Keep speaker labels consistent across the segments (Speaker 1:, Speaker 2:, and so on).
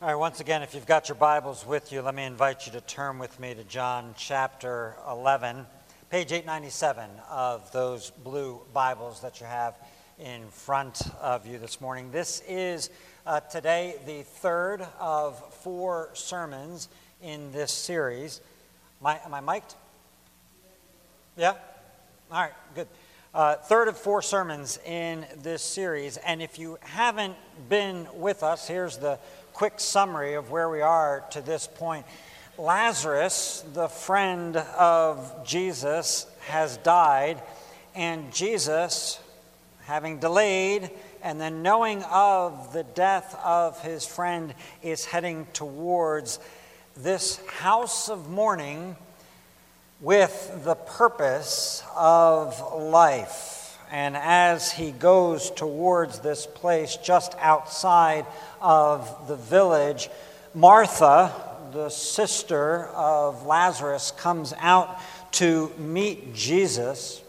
Speaker 1: All right, once again, if you've got your Bibles with you, let me invite you to turn with me to John chapter 11, page 897 of those blue Bibles that you have in front of you this morning. This is uh, today the third of four sermons in this series. Am I, am I mic'd? Yeah? All right, good. Uh, third of four sermons in this series. And if you haven't been with us, here's the quick summary of where we are to this point. Lazarus, the friend of Jesus, has died, and Jesus, having delayed and then knowing of the death of his friend, is heading towards this house of mourning with the purpose of life. And as he goes towards this place just outside of the village, Martha, the sister of Lazarus, comes out to meet Jesus.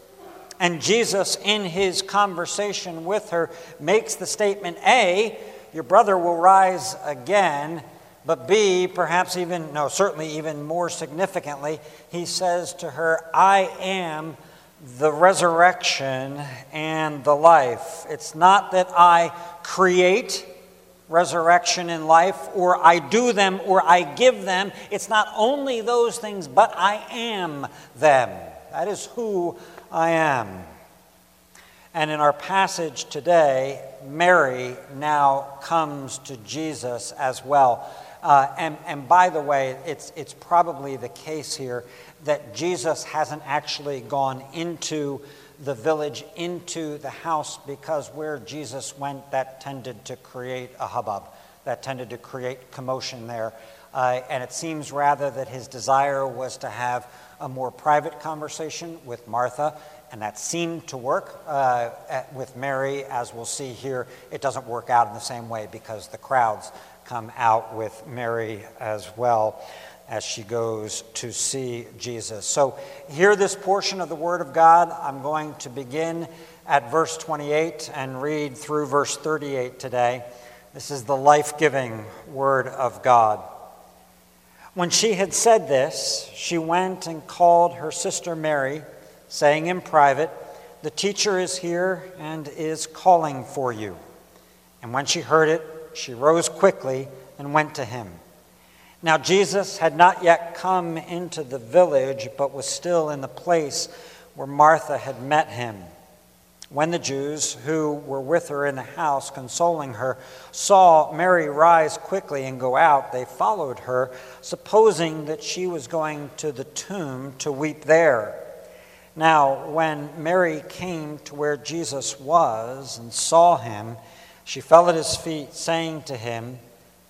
Speaker 1: And Jesus, in his conversation with her, makes the statement A, your brother will rise again. But B, perhaps even, no, certainly even more significantly, he says to her, I am the resurrection and the life. It's not that I create resurrection and life, or I do them, or I give them. It's not only those things, but I am them. That is who I am. And in our passage today, Mary now comes to Jesus as well. Uh, and, and by the way, it's, it's probably the case here that Jesus hasn't actually gone into the village, into the house, because where Jesus went, that tended to create a hubbub, that tended to create commotion there. Uh, and it seems rather that his desire was to have a more private conversation with Martha, and that seemed to work uh, at, with Mary, as we'll see here. It doesn't work out in the same way because the crowds come out with Mary as well as she goes to see Jesus. So, hear this portion of the Word of God. I'm going to begin at verse 28 and read through verse 38 today. This is the life giving Word of God. When she had said this, she went and called her sister Mary, saying in private, The teacher is here and is calling for you. And when she heard it, she rose quickly and went to him. Now, Jesus had not yet come into the village, but was still in the place where Martha had met him. When the Jews who were with her in the house, consoling her, saw Mary rise quickly and go out, they followed her, supposing that she was going to the tomb to weep there. Now, when Mary came to where Jesus was and saw him, she fell at his feet, saying to him,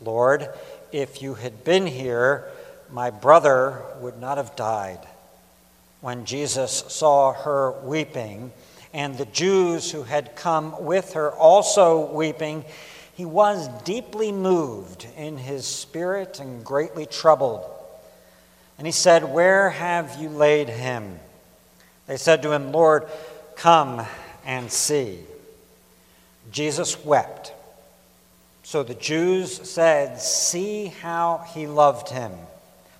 Speaker 1: Lord, if you had been here, my brother would not have died. When Jesus saw her weeping, and the Jews who had come with her also weeping, he was deeply moved in his spirit and greatly troubled. And he said, Where have you laid him? They said to him, Lord, come and see. Jesus wept. So the Jews said, See how he loved him.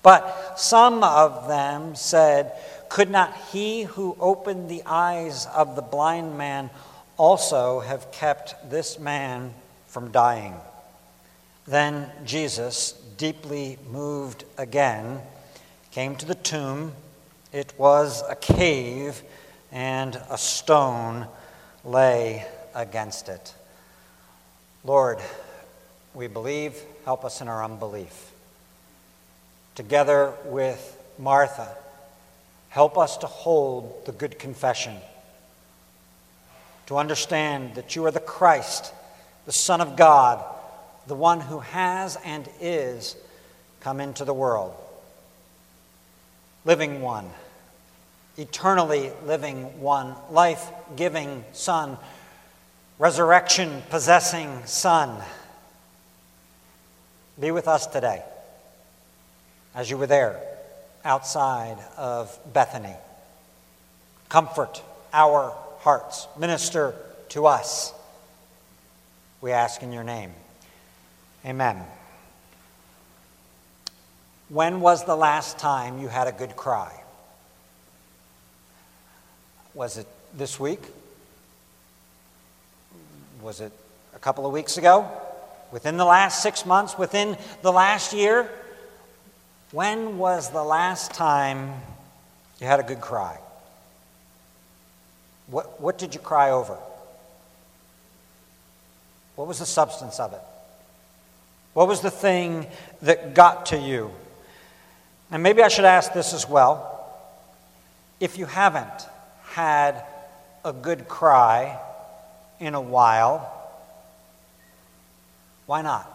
Speaker 1: But some of them said, Could not he who opened the eyes of the blind man also have kept this man from dying? Then Jesus, deeply moved again, came to the tomb. It was a cave, and a stone lay against it. Lord, we believe, help us in our unbelief. Together with Martha, help us to hold the good confession, to understand that you are the Christ, the Son of God, the one who has and is come into the world. Living one, eternally living one, life giving Son resurrection possessing Son, be with us today as you were there outside of Bethany. Comfort our hearts, minister to us. We ask in your name. Amen. When was the last time you had a good cry? Was it this week? Was it a couple of weeks ago? Within the last six months? Within the last year? When was the last time you had a good cry? What, what did you cry over? What was the substance of it? What was the thing that got to you? And maybe I should ask this as well. If you haven't had a good cry in a while, why not?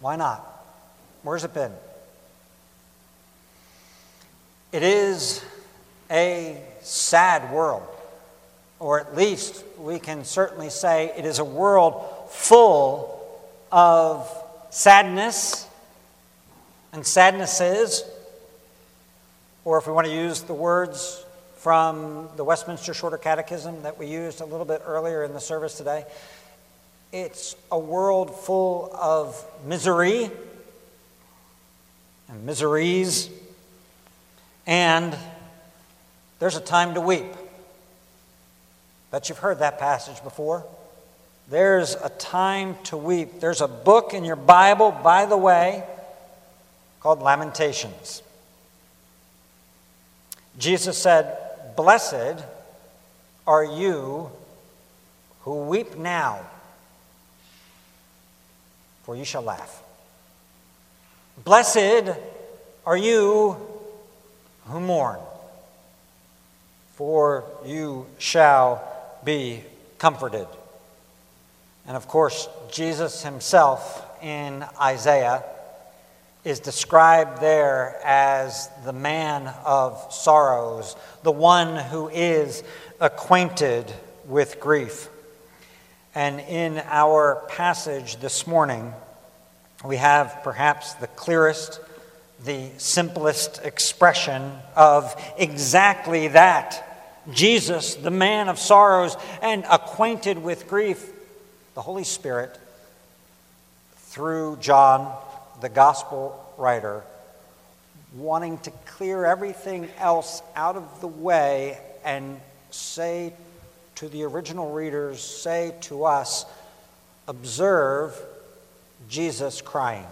Speaker 1: Why not? Where's it been? It is a sad world, or at least we can certainly say it is a world full of sadness and sadnesses, or if we want to use the words from the Westminster Shorter Catechism that we used a little bit earlier in the service today, it's a world full of misery and miseries, and there's a time to weep. Bet you've heard that passage before. There's a time to weep. There's a book in your Bible, by the way, called Lamentations. Jesus said, Blessed are you who weep now, for you shall laugh. Blessed are you who mourn, for you shall be comforted. And of course, Jesus himself in Isaiah is described there as the man of sorrows, the one who is acquainted with grief. And in our passage this morning, we have perhaps the clearest, the simplest expression of exactly that. Jesus, the man of sorrows and acquainted with grief, the Holy Spirit, through John, the gospel writer, wanting to clear everything else out of the way and say to the original readers, say to us, observe Jesus crying.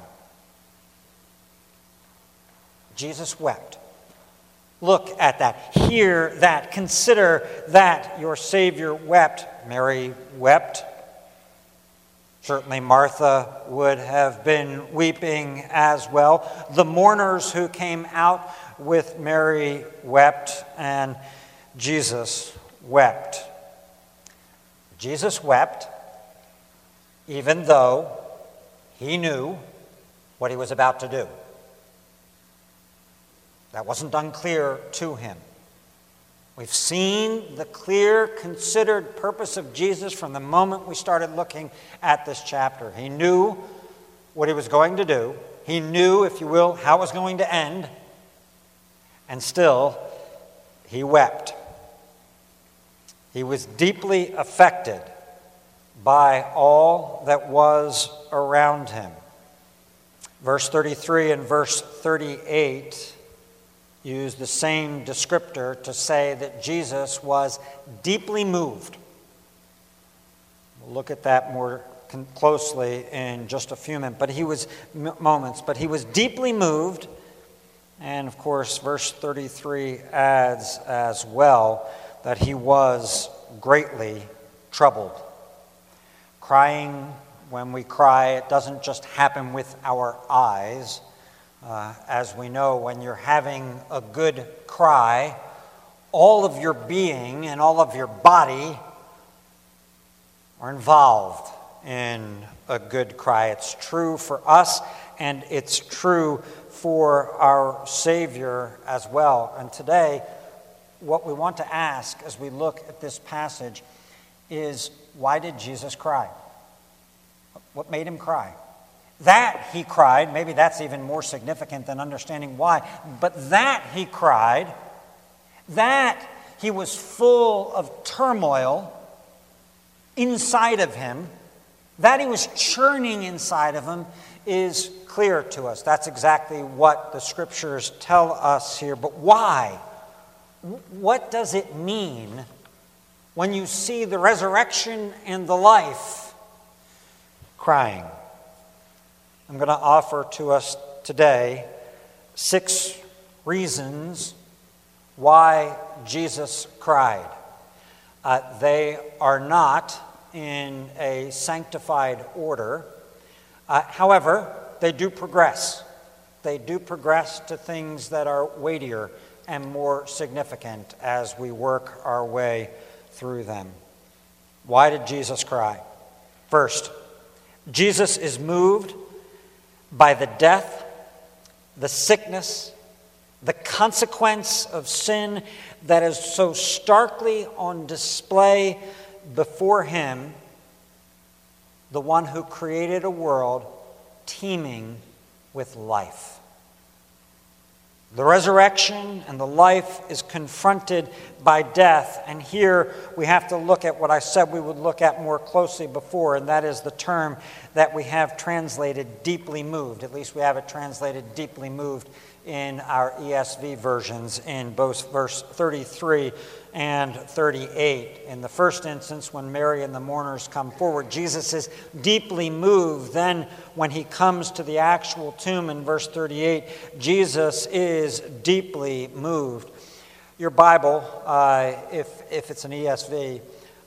Speaker 1: Jesus wept. Look at that. Hear that. Consider that your Savior wept. Mary wept. Certainly, Martha would have been weeping as well. The mourners who came out with Mary wept, and Jesus wept. Jesus wept, even though he knew what he was about to do. That wasn't unclear to him. We've seen the clear, considered purpose of Jesus from the moment we started looking at this chapter. He knew what he was going to do, he knew, if you will, how it was going to end, and still, he wept. He was deeply affected by all that was around him. Verse 33 and verse 38 use the same descriptor to say that Jesus was deeply moved. We'll look at that more closely in just a few minutes, but he was moments, but he was deeply moved. And of course, verse 33 adds as well that he was greatly troubled. Crying, when we cry, it doesn't just happen with our eyes. Uh, as we know, when you're having a good cry, all of your being and all of your body are involved in a good cry. It's true for us and it's true for our Savior as well. And today, what we want to ask as we look at this passage is why did Jesus cry? What made him cry? That he cried, maybe that's even more significant than understanding why, but that he cried, that he was full of turmoil inside of him, that he was churning inside of him is clear to us. That's exactly what the scriptures tell us here. But why? What does it mean when you see the resurrection and the life crying? I'm going to offer to us today six reasons why Jesus cried. Uh, they are not in a sanctified order. Uh, however, they do progress. They do progress to things that are weightier and more significant as we work our way through them. Why did Jesus cry? First, Jesus is moved by the death, the sickness, the consequence of sin that is so starkly on display before him, the one who created a world teeming with life. The resurrection and the life is confronted by death. And here we have to look at what I said we would look at more closely before, and that is the term that we have translated deeply moved. At least we have it translated deeply moved in our ESV versions in both verse 33 and 38. In the first instance, when Mary and the mourners come forward, Jesus is deeply moved. Then, when he comes to the actual tomb in verse 38, Jesus is deeply moved. Your Bible, uh, if, if it's an ESV,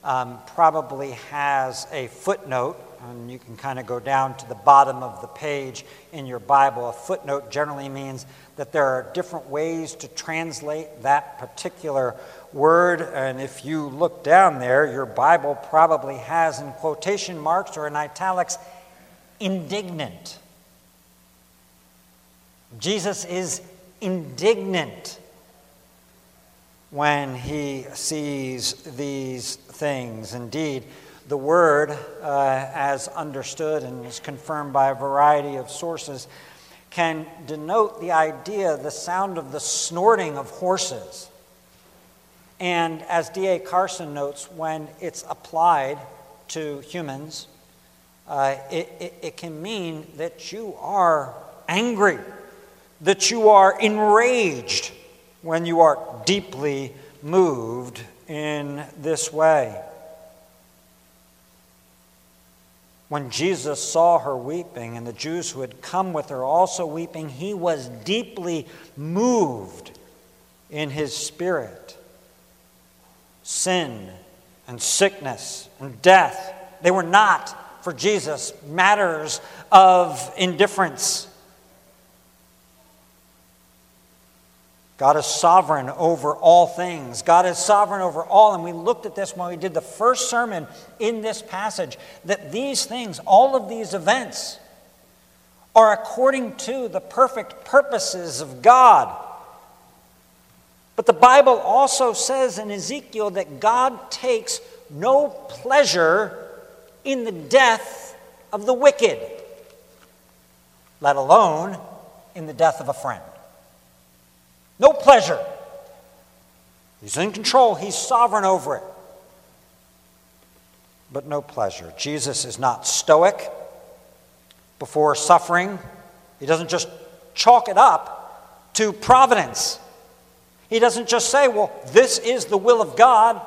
Speaker 1: um, probably has a footnote and you can kind of go down to the bottom of the page in your Bible. A footnote generally means that there are different ways to translate that particular word. And if you look down there, your Bible probably has in quotation marks or in italics, indignant. Jesus is indignant when he sees these things. Indeed, the word, uh, as understood and is confirmed by a variety of sources, can denote the idea, the sound of the snorting of horses. And as D.A. Carson notes, when it's applied to humans, uh, it, it, it can mean that you are angry, that you are enraged when you are deeply moved in this way. When Jesus saw her weeping, and the Jews who had come with her also weeping, he was deeply moved in his spirit. Sin and sickness and death, they were not for Jesus matters of indifference. God is sovereign over all things. God is sovereign over all. And we looked at this when we did the first sermon in this passage that these things, all of these events, are according to the perfect purposes of God. But the Bible also says in Ezekiel that God takes no pleasure in the death of the wicked, let alone in the death of a friend. Pleasure. He's in control, he's sovereign over it. But no pleasure. Jesus is not stoic before suffering, he doesn't just chalk it up to providence. He doesn't just say, Well, this is the will of God.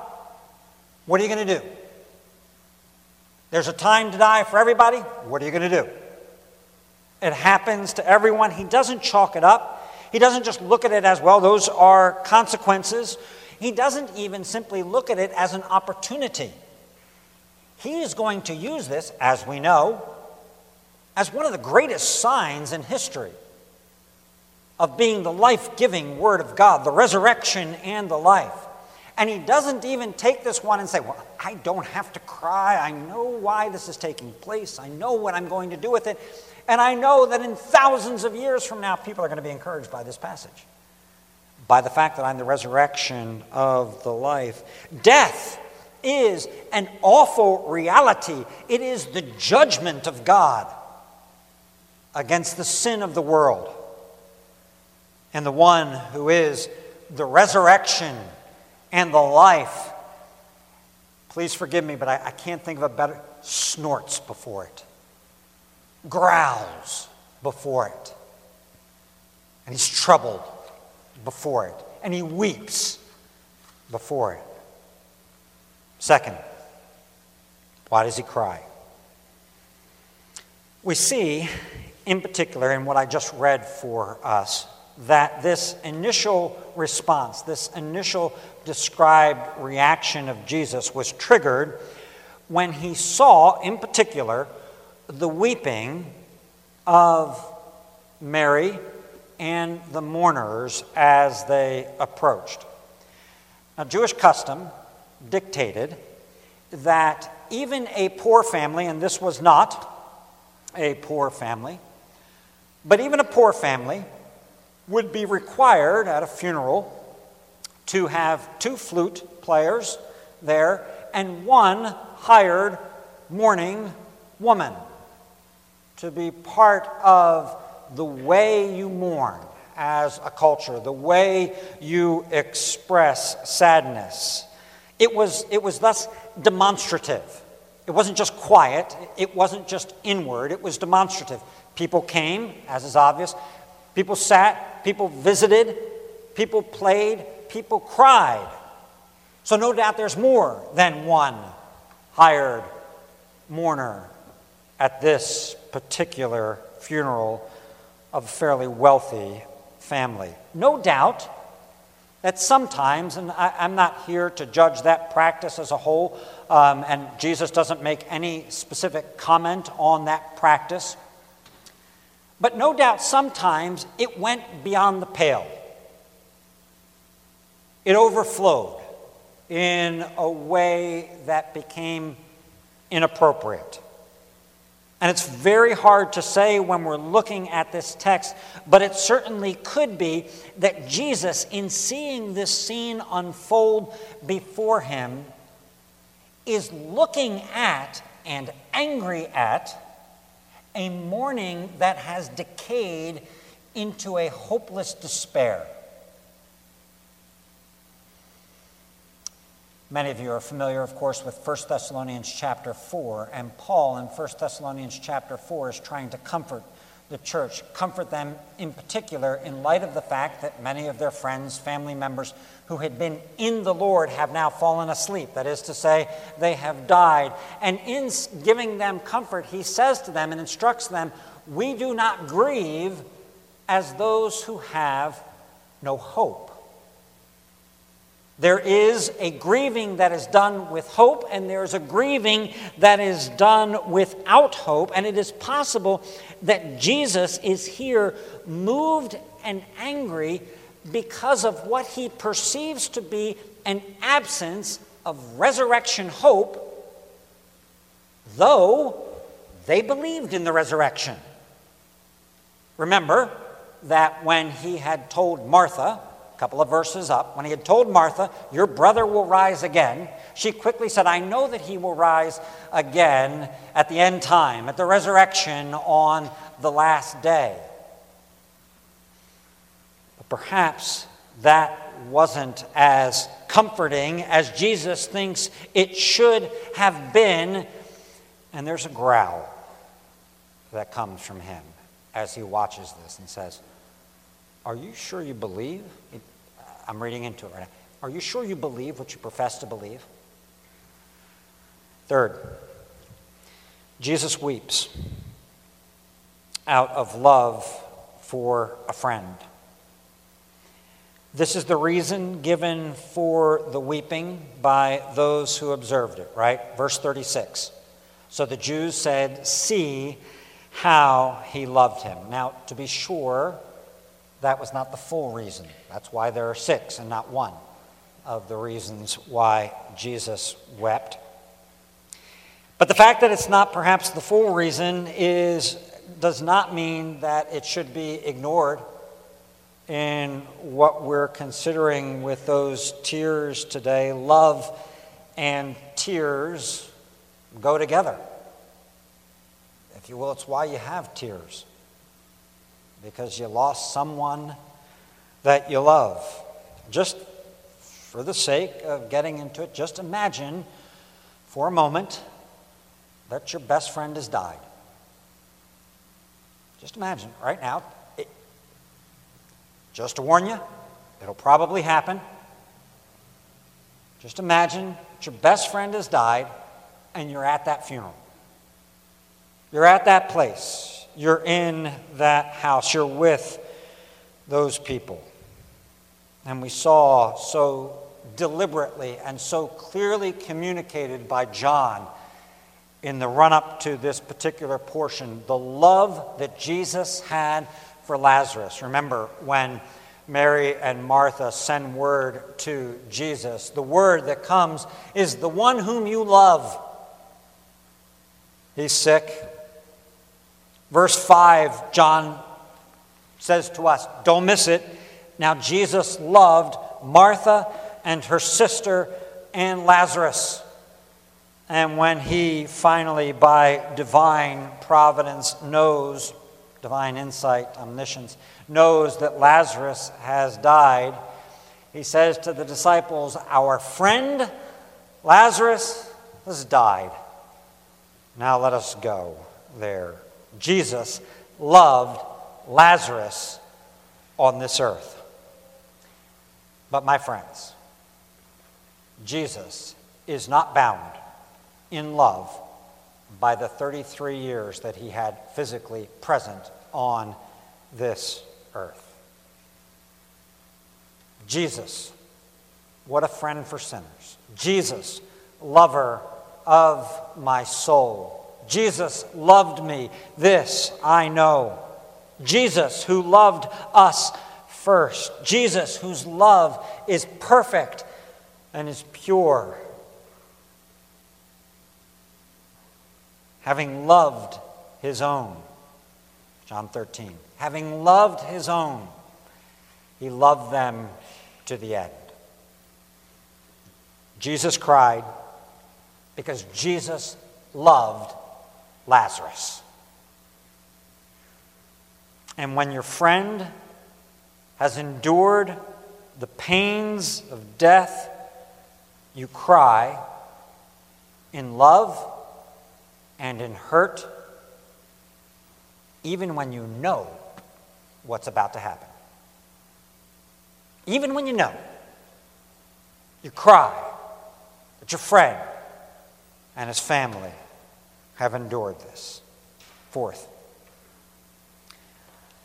Speaker 1: What are you going to do? There's a time to die for everybody. What are you going to do? It happens to everyone. He doesn't chalk it up. He doesn't just look at it as, well, those are consequences. He doesn't even simply look at it as an opportunity. He is going to use this, as we know, as one of the greatest signs in history of being the life giving Word of God, the resurrection and the life. And he doesn't even take this one and say, Well, I don't have to cry. I know why this is taking place. I know what I'm going to do with it. And I know that in thousands of years from now, people are going to be encouraged by this passage, by the fact that I'm the resurrection of the life. Death is an awful reality, it is the judgment of God against the sin of the world. And the one who is the resurrection and the life please forgive me, but I, I can't think of a better, snorts before it, growls before it, and he's troubled before it, and he weeps before it. Second, why does he cry? We see, in particular, in what I just read for us, that this initial response, this initial described reaction of Jesus was triggered when he saw, in particular, the weeping of Mary and the mourners as they approached. Now, Jewish custom dictated that even a poor family, and this was not a poor family, but even a poor family would be required at a funeral to have two flute players there and one hired mourning woman to be part of the way you mourn as a culture, the way you express sadness. It was, it was thus demonstrative. It wasn't just quiet, it wasn't just inward, it was demonstrative. People came, as is obvious, people sat, people visited, people played, people cried. So, no doubt there's more than one hired mourner at this particular funeral of a fairly wealthy family. No doubt that sometimes, and I, am not here to judge that practice as a whole, um, and Jesus doesn't make any specific comment on that practice, but no doubt sometimes it went beyond the pale. It overflowed in a way that became inappropriate. And it's very hard to say when we're looking at this text, but it certainly could be that Jesus, in seeing this scene unfold before him, is looking at and angry at a mourning that has decayed into a hopeless despair. Many of you are familiar, of course, with 1 Thessalonians chapter 4, and Paul in 1 Thessalonians chapter 4 is trying to comfort the church, comfort them in particular in light of the fact that many of their friends, family members who had been in the Lord have now fallen asleep. That is to say, they have died. And in giving them comfort, he says to them and instructs them, We do not grieve as those who have no hope. There is a grieving that is done with hope, and there is a grieving that is done without hope. And it is possible that Jesus is here moved and angry because of what he perceives to be an absence of resurrection hope, though they believed in the resurrection. Remember that when he had told Martha, couple of verses up, when he had told Martha, Your brother will rise again, she quickly said, I know that he will rise again at the end time, at the resurrection on the last day. But perhaps that wasn't as comforting as Jesus thinks it should have been. And there's a growl that comes from him as he watches this and says, are you sure you believe? I'm reading into it right now. Are you sure you believe what you profess to believe? Third, Jesus weeps out of love for a friend. This is the reason given for the weeping by those who observed it, right? Verse 36. So the Jews said, See how he loved him. Now, to be sure, that was not the full reason. That's why there are six and not one of the reasons why Jesus wept. But the fact that it's not perhaps the full reason is, does not mean that it should be ignored in what we're considering with those tears today. Love and tears go together. If you will, it's why you have tears because you lost someone that you love. Just for the sake of getting into it, just imagine for a moment that your best friend has died. Just imagine right now, it, just to warn you, it'll probably happen. Just imagine that your best friend has died and you're at that funeral. You're at that place. You're in that house. You're with those people. And we saw so deliberately and so clearly communicated by John in the run up to this particular portion the love that Jesus had for Lazarus. Remember when Mary and Martha send word to Jesus, the word that comes is the one whom you love. He's sick. Verse 5, John says to us, don't miss it. Now, Jesus loved Martha and her sister and Lazarus. And when he finally, by divine providence, knows, divine insight, omniscience, knows that Lazarus has died, he says to the disciples, Our friend Lazarus has died. Now let us go there. Jesus loved Lazarus on this earth. But, my friends, Jesus is not bound in love by the 33 years that he had physically present on this earth. Jesus, what a friend for sinners. Jesus, lover of my soul. Jesus loved me. This I know. Jesus, who loved us first. Jesus, whose love is perfect and is pure. Having loved his own. John 13. Having loved his own, he loved them to the end. Jesus cried because Jesus loved Lazarus. And when your friend has endured the pains of death, you cry in love and in hurt, even when you know what's about to happen. Even when you know, you cry that your friend and his family have endured this. Fourth,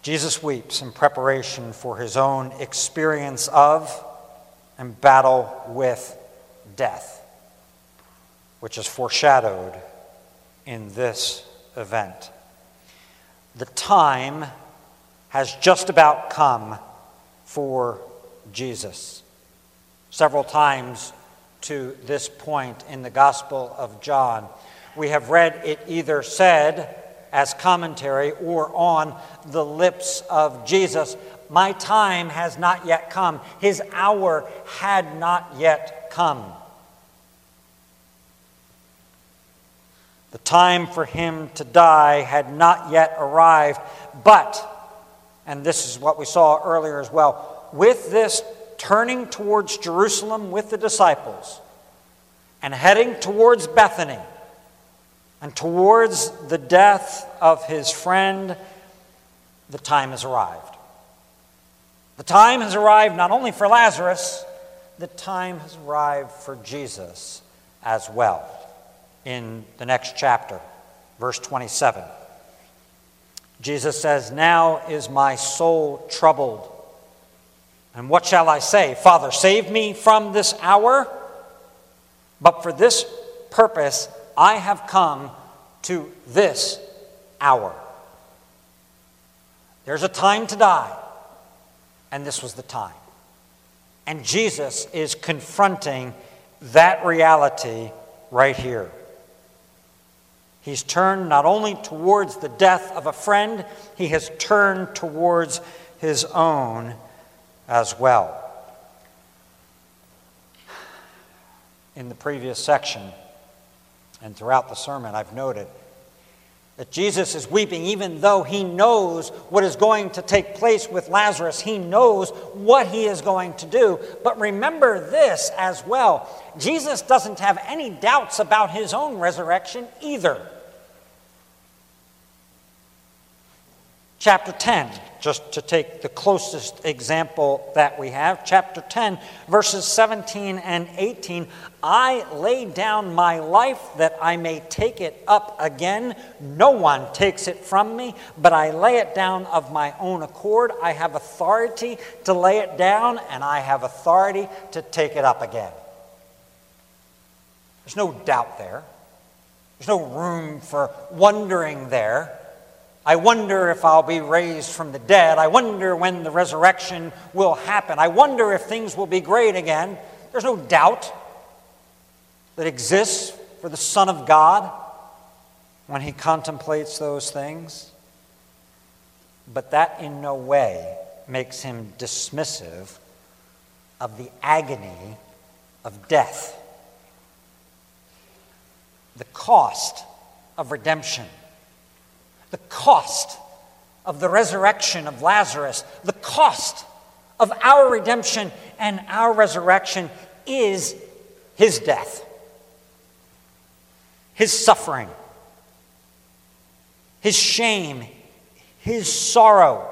Speaker 1: Jesus weeps in preparation for his own experience of and battle with death, which is foreshadowed in this event. The time has just about come for Jesus. Several times to this point in the Gospel of John, we have read it either said as commentary or on the lips of Jesus My time has not yet come. His hour had not yet come. The time for him to die had not yet arrived, but, and this is what we saw earlier as well, with this turning towards Jerusalem with the disciples and heading towards Bethany and towards the death of his friend, the time has arrived. The time has arrived not only for Lazarus, the time has arrived for Jesus as well. In the next chapter, verse 27, Jesus says, Now is my soul troubled. And what shall I say? Father, save me from this hour? But for this purpose I have come to this hour. There's a time to die, and this was the time. And Jesus is confronting that reality right here. He's turned not only towards the death of a friend, he has turned towards his own as well. In the previous section, and throughout the sermon, I've noted that Jesus is weeping even though he knows what is going to take place with Lazarus. He knows what he is going to do. But remember this as well Jesus doesn't have any doubts about his own resurrection either. Chapter 10, just to take the closest example that we have, chapter 10, verses 17 and 18. I lay down my life that I may take it up again. No one takes it from me, but I lay it down of my own accord. I have authority to lay it down, and I have authority to take it up again. There's no doubt there, there's no room for wondering there. I wonder if I'll be raised from the dead. I wonder when the resurrection will happen. I wonder if things will be great again. There's no doubt that exists for the Son of God when he contemplates those things. But that in no way makes him dismissive of the agony of death, the cost of redemption the cost of the resurrection of Lazarus, the cost of our redemption and our resurrection is his death, his suffering, his shame, his sorrow,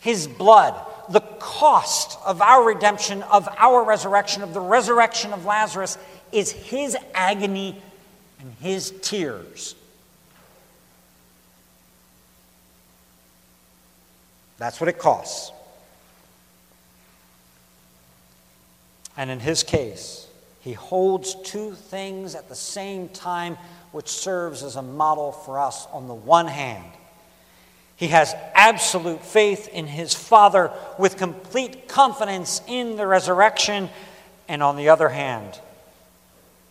Speaker 1: his blood. The cost of our redemption, of our resurrection, of the resurrection of Lazarus is his agony and his tears. That's what it costs. And in his case, he holds two things at the same time, which serves as a model for us. On the one hand, he has absolute faith in his Father with complete confidence in the resurrection. And on the other hand,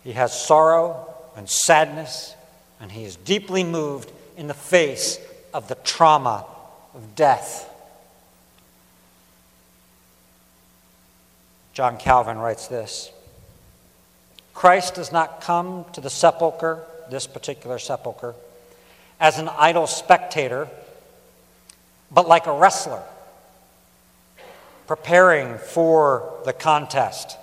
Speaker 1: he has sorrow and sadness, and he is deeply moved in the face of the trauma of death. John Calvin writes this Christ does not come to the sepulchre, this particular sepulchre, as an idle spectator, but like a wrestler preparing for the contest.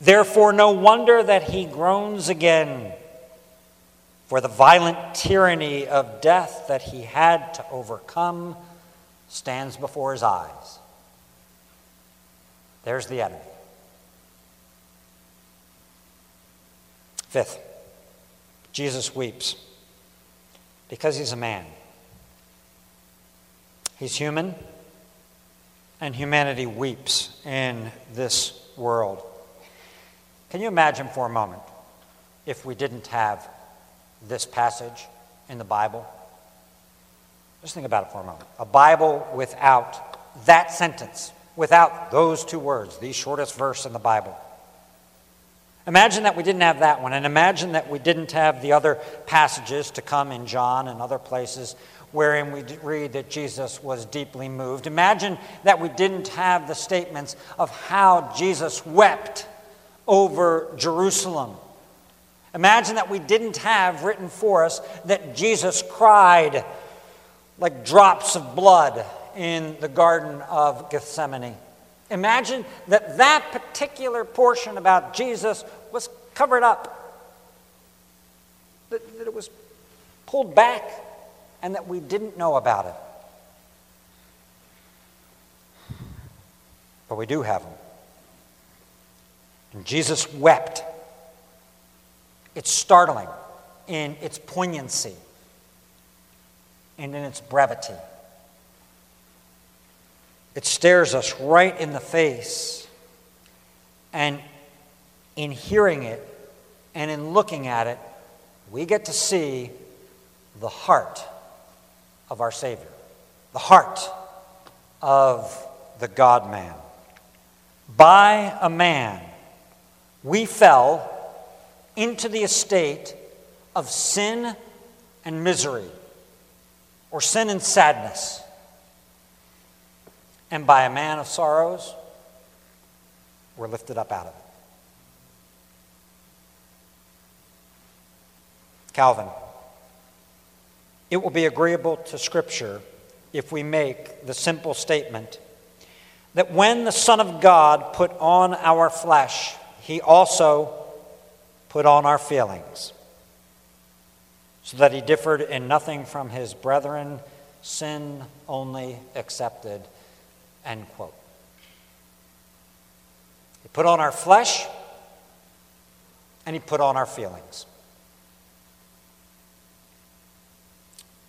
Speaker 1: Therefore, no wonder that he groans again for the violent tyranny of death that he had to overcome stands before his eyes. There's the enemy. Fifth, Jesus weeps because he's a man. He's human, and humanity weeps in this world. Can you imagine for a moment if we didn't have this passage in the Bible? Just think about it for a moment. A Bible without that sentence, without those two words, the shortest verse in the Bible. Imagine that we didn't have that one, and imagine that we didn't have the other passages to come in John and other places wherein we read that Jesus was deeply moved. Imagine that we didn't have the statements of how Jesus wept over Jerusalem. Imagine that we didn't have written for us that Jesus cried like drops of blood in the Garden of Gethsemane. Imagine that that particular portion about Jesus was covered up, that, that it was pulled back, and that we didn't know about it. But we do have them. And Jesus wept. It's startling in its poignancy and in its brevity. It stares us right in the face. And in hearing it and in looking at it, we get to see the heart of our Savior, the heart of the God man. By a man, we fell into the estate of sin and misery, or sin and sadness. And by a man of sorrows, we're lifted up out of it. Calvin it will be agreeable to Scripture if we make the simple statement that when the Son of God put on our flesh, he also put on our feelings, so that he differed in nothing from his brethren, sin only accepted. End quote. He put on our flesh and he put on our feelings.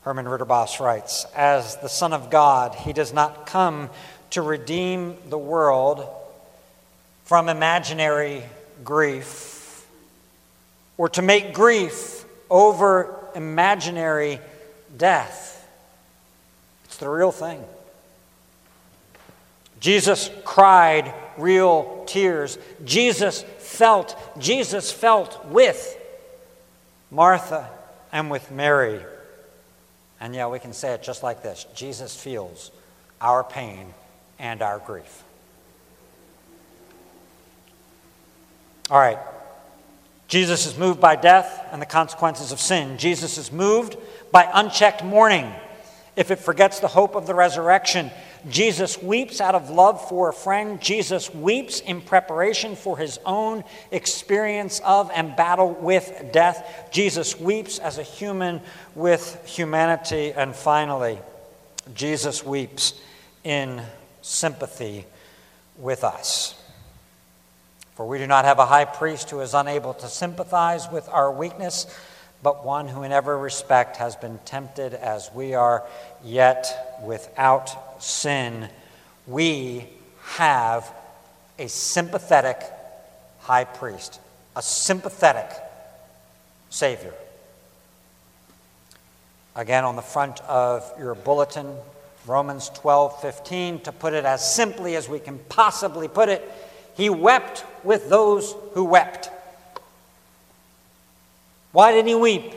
Speaker 1: Herman Ridderbos writes As the Son of God, he does not come to redeem the world from imaginary grief or to make grief over imaginary death. It's the real thing. Jesus cried real tears. Jesus felt, Jesus felt with Martha and with Mary. And yeah, we can say it just like this Jesus feels our pain and our grief. All right. Jesus is moved by death and the consequences of sin. Jesus is moved by unchecked mourning if it forgets the hope of the resurrection. Jesus weeps out of love for a friend. Jesus weeps in preparation for his own experience of and battle with death. Jesus weeps as a human with humanity. And finally, Jesus weeps in sympathy with us. For we do not have a high priest who is unable to sympathize with our weakness but one who in every respect has been tempted as we are, yet without sin. We have a sympathetic high priest, a sympathetic Savior. Again, on the front of your bulletin, Romans 12 15, to put it as simply as we can possibly put it, he wept with those who wept. Why did he weep?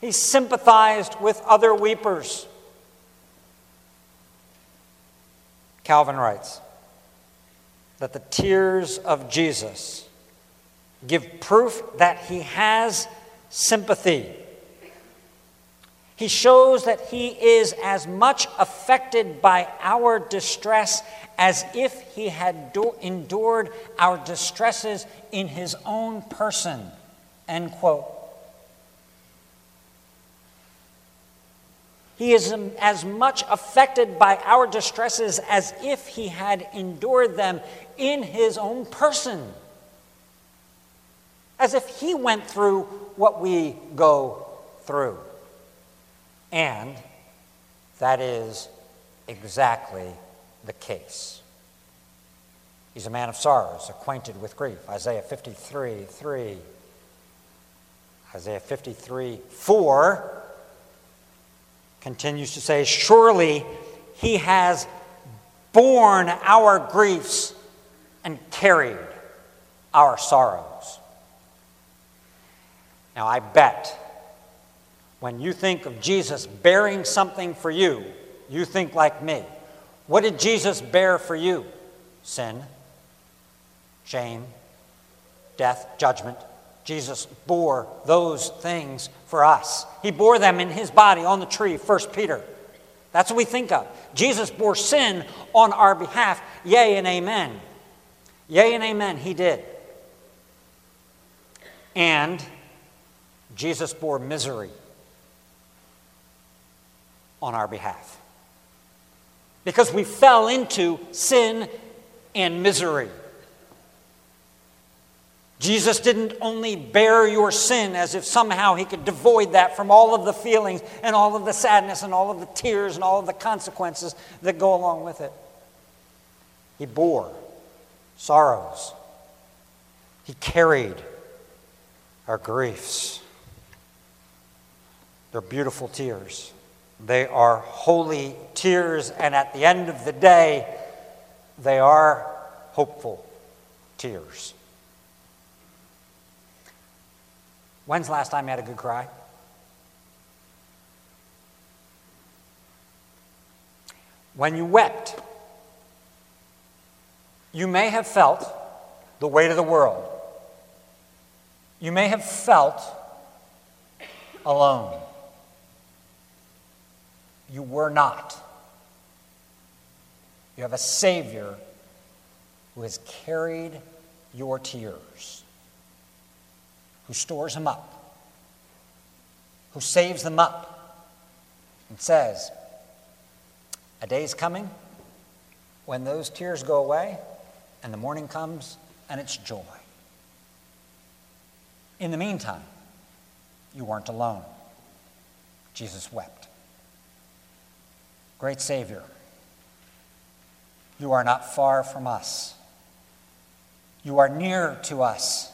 Speaker 1: He sympathized with other weepers. Calvin writes that the tears of Jesus give proof that he has sympathy. He shows that he is as much affected by our distress as if he had do- endured our distresses in his own person. End quote. He is as much affected by our distresses as if he had endured them in his own person. As if he went through what we go through. And that is exactly the case. He's a man of sorrows, acquainted with grief. Isaiah 53 3. Isaiah 53 4 continues to say, Surely he has borne our griefs and carried our sorrows. Now, I bet when you think of Jesus bearing something for you, you think like me. What did Jesus bear for you? Sin, shame, death, judgment. Jesus bore those things for us. He bore them in his body on the tree, 1 Peter. That's what we think of. Jesus bore sin on our behalf. Yea and amen. Yea and amen, he did. And Jesus bore misery on our behalf. Because we fell into sin and misery. Jesus didn't only bear your sin as if somehow he could devoid that from all of the feelings and all of the sadness and all of the tears and all of the consequences that go along with it. He bore sorrows, he carried our griefs. They're beautiful tears. They are holy tears, and at the end of the day, they are hopeful tears. When's the last time you had a good cry? When you wept, you may have felt the weight of the world. You may have felt alone. You were not. You have a Savior who has carried your tears, who stores them up, who saves them up, and says, A day is coming when those tears go away and the morning comes and it's joy. In the meantime, you weren't alone. Jesus wept. Great Savior, you are not far from us. You are near to us.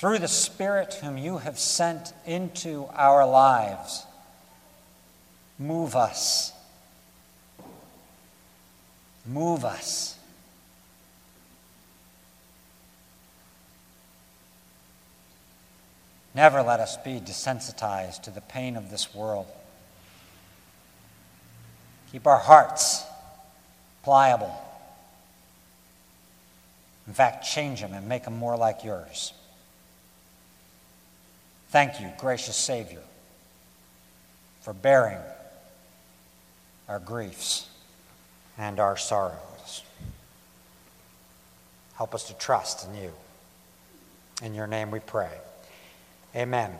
Speaker 1: Through the Spirit whom you have sent into our lives, move us. Move us. Never let us be desensitized to the pain of this world. Keep our hearts pliable. In fact, change them and make them more like yours. Thank you, gracious Savior, for bearing our griefs and our sorrows. Help us to trust in you. In your name we pray. Amen.